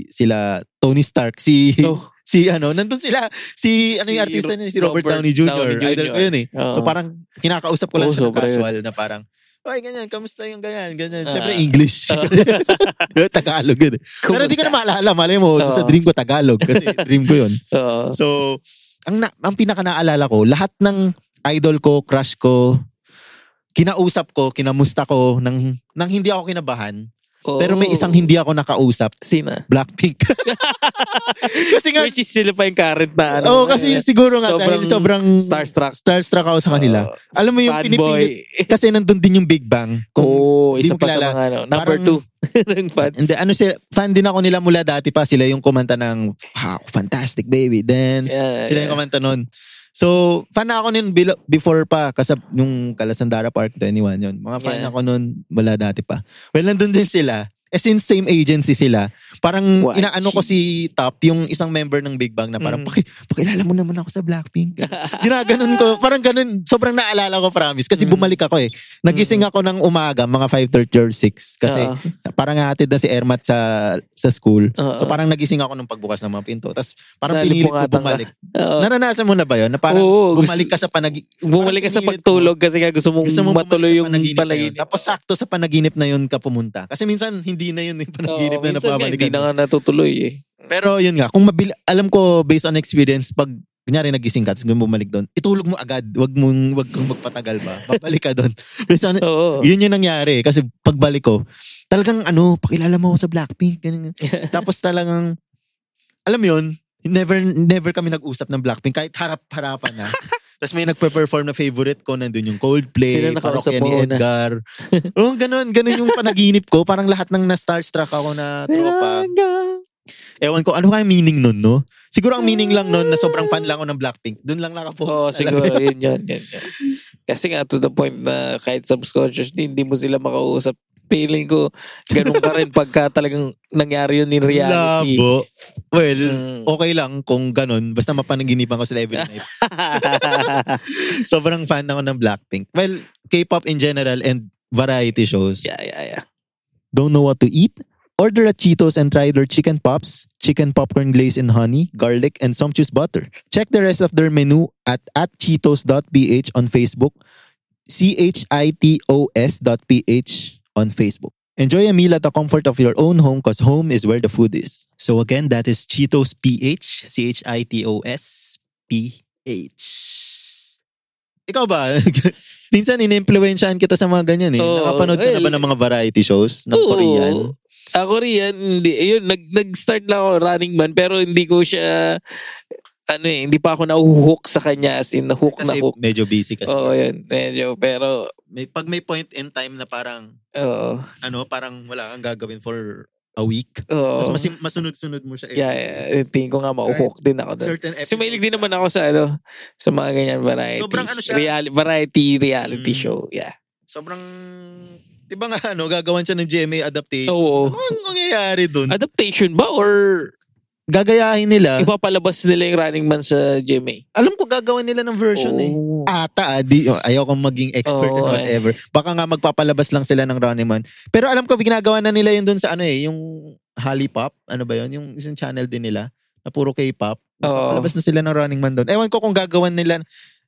sila Tony Stark, si Oh. si ano, nandun sila si ano yung artista niya si Robert, Robert Downey Jr. Downey Jr. Idol ko yun eh. Oo. So parang kinakausap ko lang Oo, siya ng sobra yun. casual na parang Oy, ganyan, kamusta yung ganyan, ganyan. Ah. Siyempre, English. Ah. Tagalog yun. eh. Pero di ko na maalala. Malay mo, Oo. sa dream ko Tagalog. Kasi dream ko yun. Oo. So, ang, na, ang pinaka naalala ko, lahat ng idol ko, crush ko, kinausap ko, kinamusta ko, nang, nang hindi ako kinabahan. Pero may Oh. isang hindi ako nakausap, Sina? Blackpink. kasi nga, Which is sila pa yung current na ano. oh, kasi siguro nga sobrang dahil sobrang starstruck. starstruck ako sa kanila. Oo. Alam mo yung pinipilit, kasi nandun din yung Big Bang. Kung, Oo, di isa pa sa kilala, mga ano. Number parang- two. ng fans. Hindi, ano sila, fan din ako nila mula dati pa. Sila yung kumanta ng, wow, fantastic baby, dance. Yeah, Sila yeah. yung kumanta nun. So, fan ako nun before pa. Kasi yung Kalasandara Park 21 yun. Mga fan Yeah. ako nun mula dati pa. Well, nandun din sila. Eh, since same agency sila, parang What? inaano ko si Top, yung isang member ng Big Bang na parang, Mm. Paki, pakilala mo naman ako sa Blackpink. Ginaganon ko. Parang ganun. Sobrang naalala ko, promise. Kasi Mm. bumalik ako eh. Nagising ako ng umaga, mga 5.30 or 6. Kasi Oo. parang hatid na si Ermat sa sa school. Oo. So parang nagising ako nung pagbukas ng mga pinto. Tapos parang Dahil pinilit ko bumalik. Oo. Naranasan mo na ba yun? Na parang Oo, bumalik ka sa panagi Bumalik ka sa pagtulog kasi nga gusto mong gusto mo matuloy yung panaginip. panaginip. Tapos sakto sa panaginip na yun ka pumunta. Kasi minsan hindi na yun yung panaginip Oo, na minsan nga, napabalikan. Hindi na nga natutuloy eh. Pero yun nga, kung mabili, alam ko based on experience, pag kunyari nagising ka, tapos bumalik doon, itulog mo agad. Wag mong, wag kang magpatagal ba. Babalik ka doon. Minsan, Oo. yun yung nangyari. Kasi pagbalik ko, talagang ano, pakilala mo ako sa Blackpink. Ganun. Tapos talagang, alam mo yun, never, never kami nag-usap ng Blackpink. Kahit harap-harapan na. Tapos may nagpe-perform na favorite ko, nandun yung Coldplay, Parokya ni? Edgar. Oo, ganun, ganun yung panaginip ko. Parang lahat ng na-starstruck ako na tropa. Ewan ko, ano kaya meaning nun, no? Siguro ang meaning lang nun na sobrang fan lang ako ng Blackpink. Doon lang nakapokus. Oo, talaga. siguro. yun yun, yun, yun. Kasi nga, to the point na kahit subconsciously, hindi mo sila makausap. Feeling ko, ganun ka rin pagka talagang nangyari yun in reality. Labo. Well, Mm. okay lang kung ganun. Basta mapanaginipan ko sila every night. Sobrang fan ako ng Blackpink. Well, K-pop in general and variety shows. yeah, yeah, yeah. Don't know what to eat? Order at Cheetos and try their chicken pops, chicken popcorn glaze in honey, garlic, and sumptuous butter. Check the rest of their menu at at cheetos.ph on Facebook, C-H-I-T-O-S.ph on Facebook. Enjoy a meal at the comfort of your own home because home is where the food is. So again, that is Cheetos PH, C-H-I-T-O-S P-H. Ikaw ba? Minsan in-influensyahan kita sa mga ganyan eh. Oo. Nakapanood ka na ba ng mga variety shows ng Oo. Korean? Ako Korean, hindi. Ayun, nag, nag-start lang ako running man, pero hindi ko siya, ano eh, hindi pa ako nahuhook sa kanya as in, hook na Kasi hook. medyo busy kasi. Oo, yun. Medyo, pero, May, pag may point in time na parang, oo. ano, parang wala kang gagawin for a week. Oo. Mas masim- masunod-sunod mo siya. every Yeah, yeah. Tingin ko nga mauhook din ako doon. Certain Kasi mahilig din episodes naman ako sa ano, sa mga ganyan variety. Sobrang ano siya? Reali- variety reality Mm. show. Yeah. Sobrang, di ba nga, ano, gagawan siya ng GMA adaptation. Oo. Ano ang mangyayari dun? Adaptation ba or Gagayahin nila. ipapalabas nila yung Running Man sa GMA? Alam ko gagawin nila ng version eh. Oo. Ata, ah, di, oh, ayaw kong maging expert Oo, or eh. whatever. Baka nga magpapalabas lang sila ng Running Man. Pero alam ko, ginagawa na nila yun dun sa ano eh, yung Hollypop, ano ba yun? Yung isang channel din nila, na puro K-pop. Oo. Palabas na sila ng Running Man doon. Ewan ko kung gagawan nila,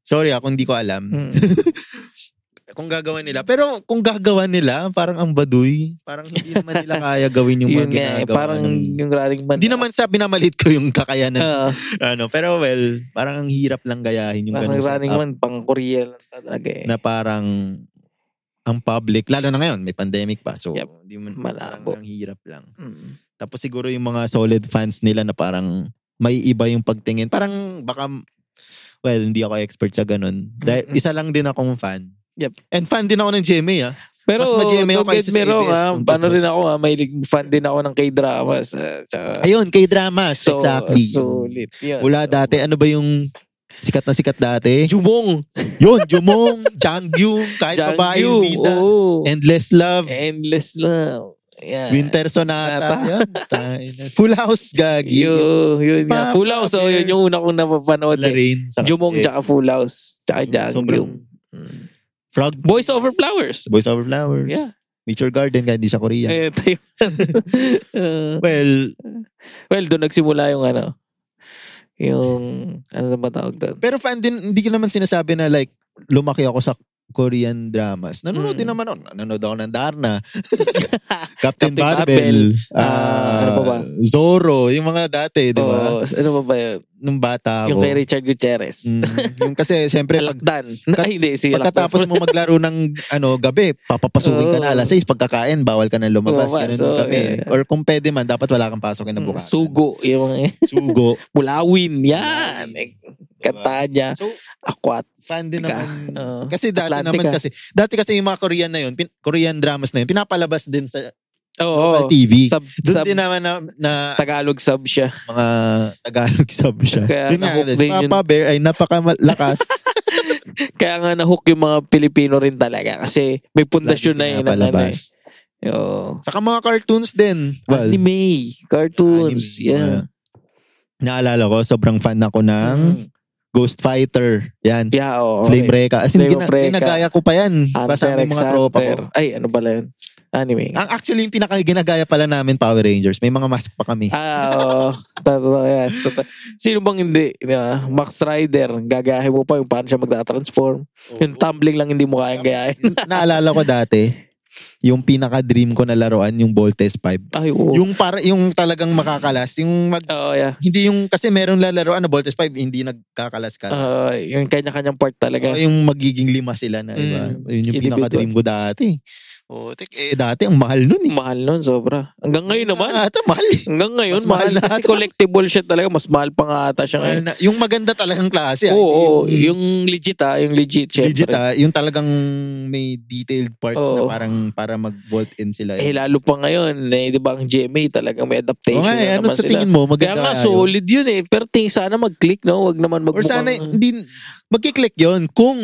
sorry ah, kung hindi ko alam. Mm. kung gagawan nila. Pero kung gagawan nila, parang ang baduy. Parang hindi naman nila kaya gawin yung mga Yun eh, ginagawa. parang ng- yung Running Man. Hindi naman sa binamalit ko yung kakayanan Oo. ano pero well parang ang hirap lang gayahin yung parang ganung setup Man, pang Korea lang talaga eh. na parang ang public lalo na ngayon may pandemic pa so Yep. hindi mo Malabo. parang ang hirap lang Mm. tapos siguro yung mga solid fans nila na parang may iba yung pagtingin parang baka well hindi ako expert sa ganun dahil Mm-mm. isa lang din akong fan Yep. and fan din ako ng GMA ah Pero Mas ma-GMA ako kaysa sa wrong ABS ha, kung ano rin ako ha, may fan din ako ng K-dramas. ah, tsaka- ayun K-dramas so, exactly Sulit. Yun. Wala So, dati ano ba yung sikat na sikat dati Jumong. Yun, Jumong, Jangyu, kahit babae yung bida. Oo. Endless Love, Endless love. Yeah. Winter Sonata. Yan. Full House, Gagi. Yun, yun nga. Pa- Full House. So, yun yung una kong napapanood. Eh. Jumong tsaka Full House. Tsaka Jang Sobrang- Mm. Frog. Boys Over Flowers. Boys Over Flowers. Yeah. Nature Garden, kahit hindi siya Korean. Eh, tayo. Uh, Well, well, doon nagsimula yung ano. Yung, ano na ba tawag doon? pero fan din, hindi ko naman sinasabi na like, lumaki ako sa Korean dramas. Nanonood Mm. din naman ako. Nanonood ako ng Darna. Captain, Captain Barbell. Barbell. Ah, ano pa ba? Zorro. Yung mga dati, di ba? Oo, ano ba ba yun? Nung bata ako. Yung kay Richard Gutierrez. Mm, yung kasi, siyempre, pag Alakdan. Kat- Ay, hindi. Si Pagkatapos mo maglaro ng ano gabi, papapasukin ka na alas 6 pagkakain, bawal ka na lumabas. Lumabas, oo, kami. yeah. Or kung pwede man, dapat wala kang pasokin na bukas. Mm, Sugo. Yung Sugo. Mulawin. Yan. Eh, Diba? So, Akwat. fan din naman. Oo. kasi dati Atlantica. naman kasi, dati kasi yung mga Korean na yun, pin, Korean dramas na yun, pinapalabas din sa Oo. local TV. Sub, Doon sub, din naman na, na Tagalog sub siya. mga Tagalog sub siya. Kaya Yun nahook din yun. Papa Bear ay napakalakas. Kaya nga nahook yung mga Pilipino rin talaga. Kasi may pundasyon na yun. ano eh. pinapalabas. Yo. Saka mga cartoons din. Well, Anime. Cartoons. anime, yeah. mga- Naalala ko, sobrang fan ako ng Mm. Ghost Fighter. Yan. Yeah, oo. Flame Reka. As in, Flame gina- Reka. ginagaya ko pa yan. Hunter Kasama yung mga tropa ko. Ay, ano pala yun? Anime. Ang actually, yung pinaka ginagaya pala namin Power Rangers. May mga mask pa kami. Ah, oo. Totoo yan. Totoo. Sino bang hindi? di ba? Max Rider. Gagayahin mo pa yung paano siya magta-transform. Yung tumbling lang hindi mo kayang gayahin. Naalala ko dati, yung pinaka-dream ko na laruan, yung Voltes 5. Ay, oo. Yung para yung talagang makakalas, yung mag Oo, yeah. hindi yung kasi meron lalaroan na Voltes 5 hindi nagkakalas ka. Ah, yung kanya-kanyang part talaga. O, yung magiging lima sila na, iba. Mm, Yun yung pinaka-dream ko dati. O, tek, eh, dati ang mahal nun eh. Mahal nun, sobra. Hanggang ngayon naman. Ah, ito, mahal eh. Hanggang ngayon, Mas mahal. mahal na Kasi ata. collectible siya talaga. Mas mahal pa nga ata siya ngayon. na- yung maganda talagang klase. ah, Oo, hindi yung legit ah. Yung legit, syempre. legit ah, yung talagang may detailed parts na Oo. parang para mag-vault in sila. Eh, lalo pa ngayon, eh, di ba ang GMA talagang may adaptation Oo nga, eh, na ano sa tingin mo? Kaya Maganda nga, kaya yun? solid yun eh. Pero ting, sana mag-click, no? Wag naman Or magmukhang... sana, hindi, magkiklik yon kung,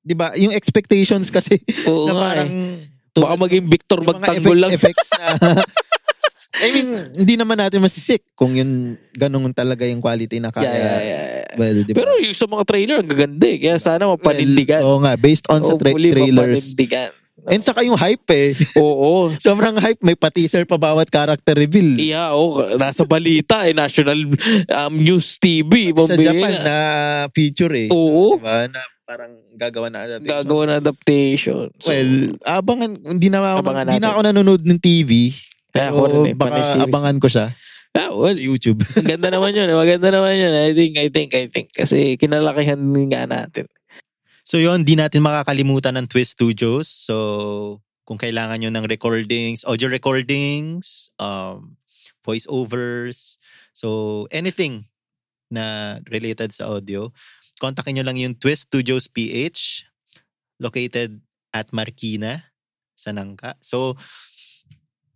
di ba, yung expectations kasi Oo na nga parang, eh. Baka maging Victor yung mga magtanggol lang. effects, effects na, I mean, hindi naman natin masisik kung yun, ganun talaga yung quality na kaya. Yeah, yeah, yeah, yeah. Well, di ba? Pero yung sa mga trailer, ang gaganda eh. Kaya sana mapanindigan. Well, oo nga, based on sa tra- trailers. mapanindigan. And saka yung hype eh. Oo. Sobrang hype. May pa-teaser pa bawat character reveal. Yeah, oh, nasa balita eh. National um, News TV. sa Japan na feature eh. Oo. Diba? Na parang gagawa na adaptation. Gagawa ng adaptation. So, well, abangan, hindi na, ako, Abangan hindi na ako nanonood ng TV. Kaya ako rin eh, baka panay series. abangan ko siya ah, well, YouTube. maganda naman yun. eh. Maganda naman yun. I think, I think, I think. Kasi kinalakihan nga natin. so yun, di natin makakalimutan ng Twist Studios. So, kung kailangan nyo ng recordings, audio recordings, um, voiceovers, so anything na related sa audio, kontakin nyo lang yung Twist Studios PH located at Marikina sa Nangka. So,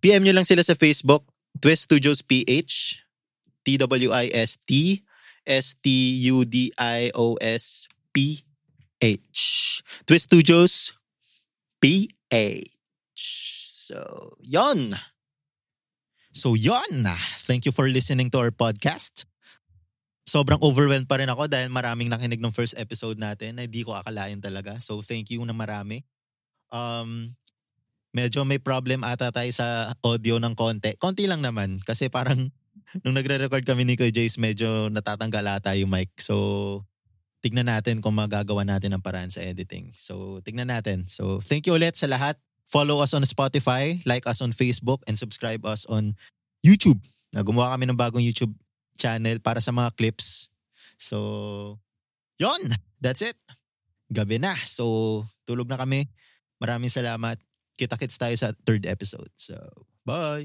PM nyo lang sila sa Facebook, Twist Studios PH, T-W-I-S-T, S-T-U-D-I-O-S-P-H. Twist Studios PH. So, yon. So, yon. Thank you for listening to our podcast. Sobrang overwhelmed pa rin ako dahil maraming nakinig ng first episode natin na hindi ko akalain talaga. So, thank you na marami. Um, medyo may problem ata tayo sa audio ng konti. Konti lang naman kasi parang nung nagre-record kami ni Kuya Jace, medyo natatanggal ata yung mic. So, tignan natin kung magagawa natin ang paraan sa editing. So, tignan natin. So, thank you ulit sa lahat. Follow us on Spotify, like us on Facebook, and subscribe us on YouTube. Na gumawa kami ng bagong YouTube channel para sa mga clips. So, yon That's it. Gabi na. So, tulog na kami. Maraming salamat. Kita-kits tayo sa third episode. So, bye!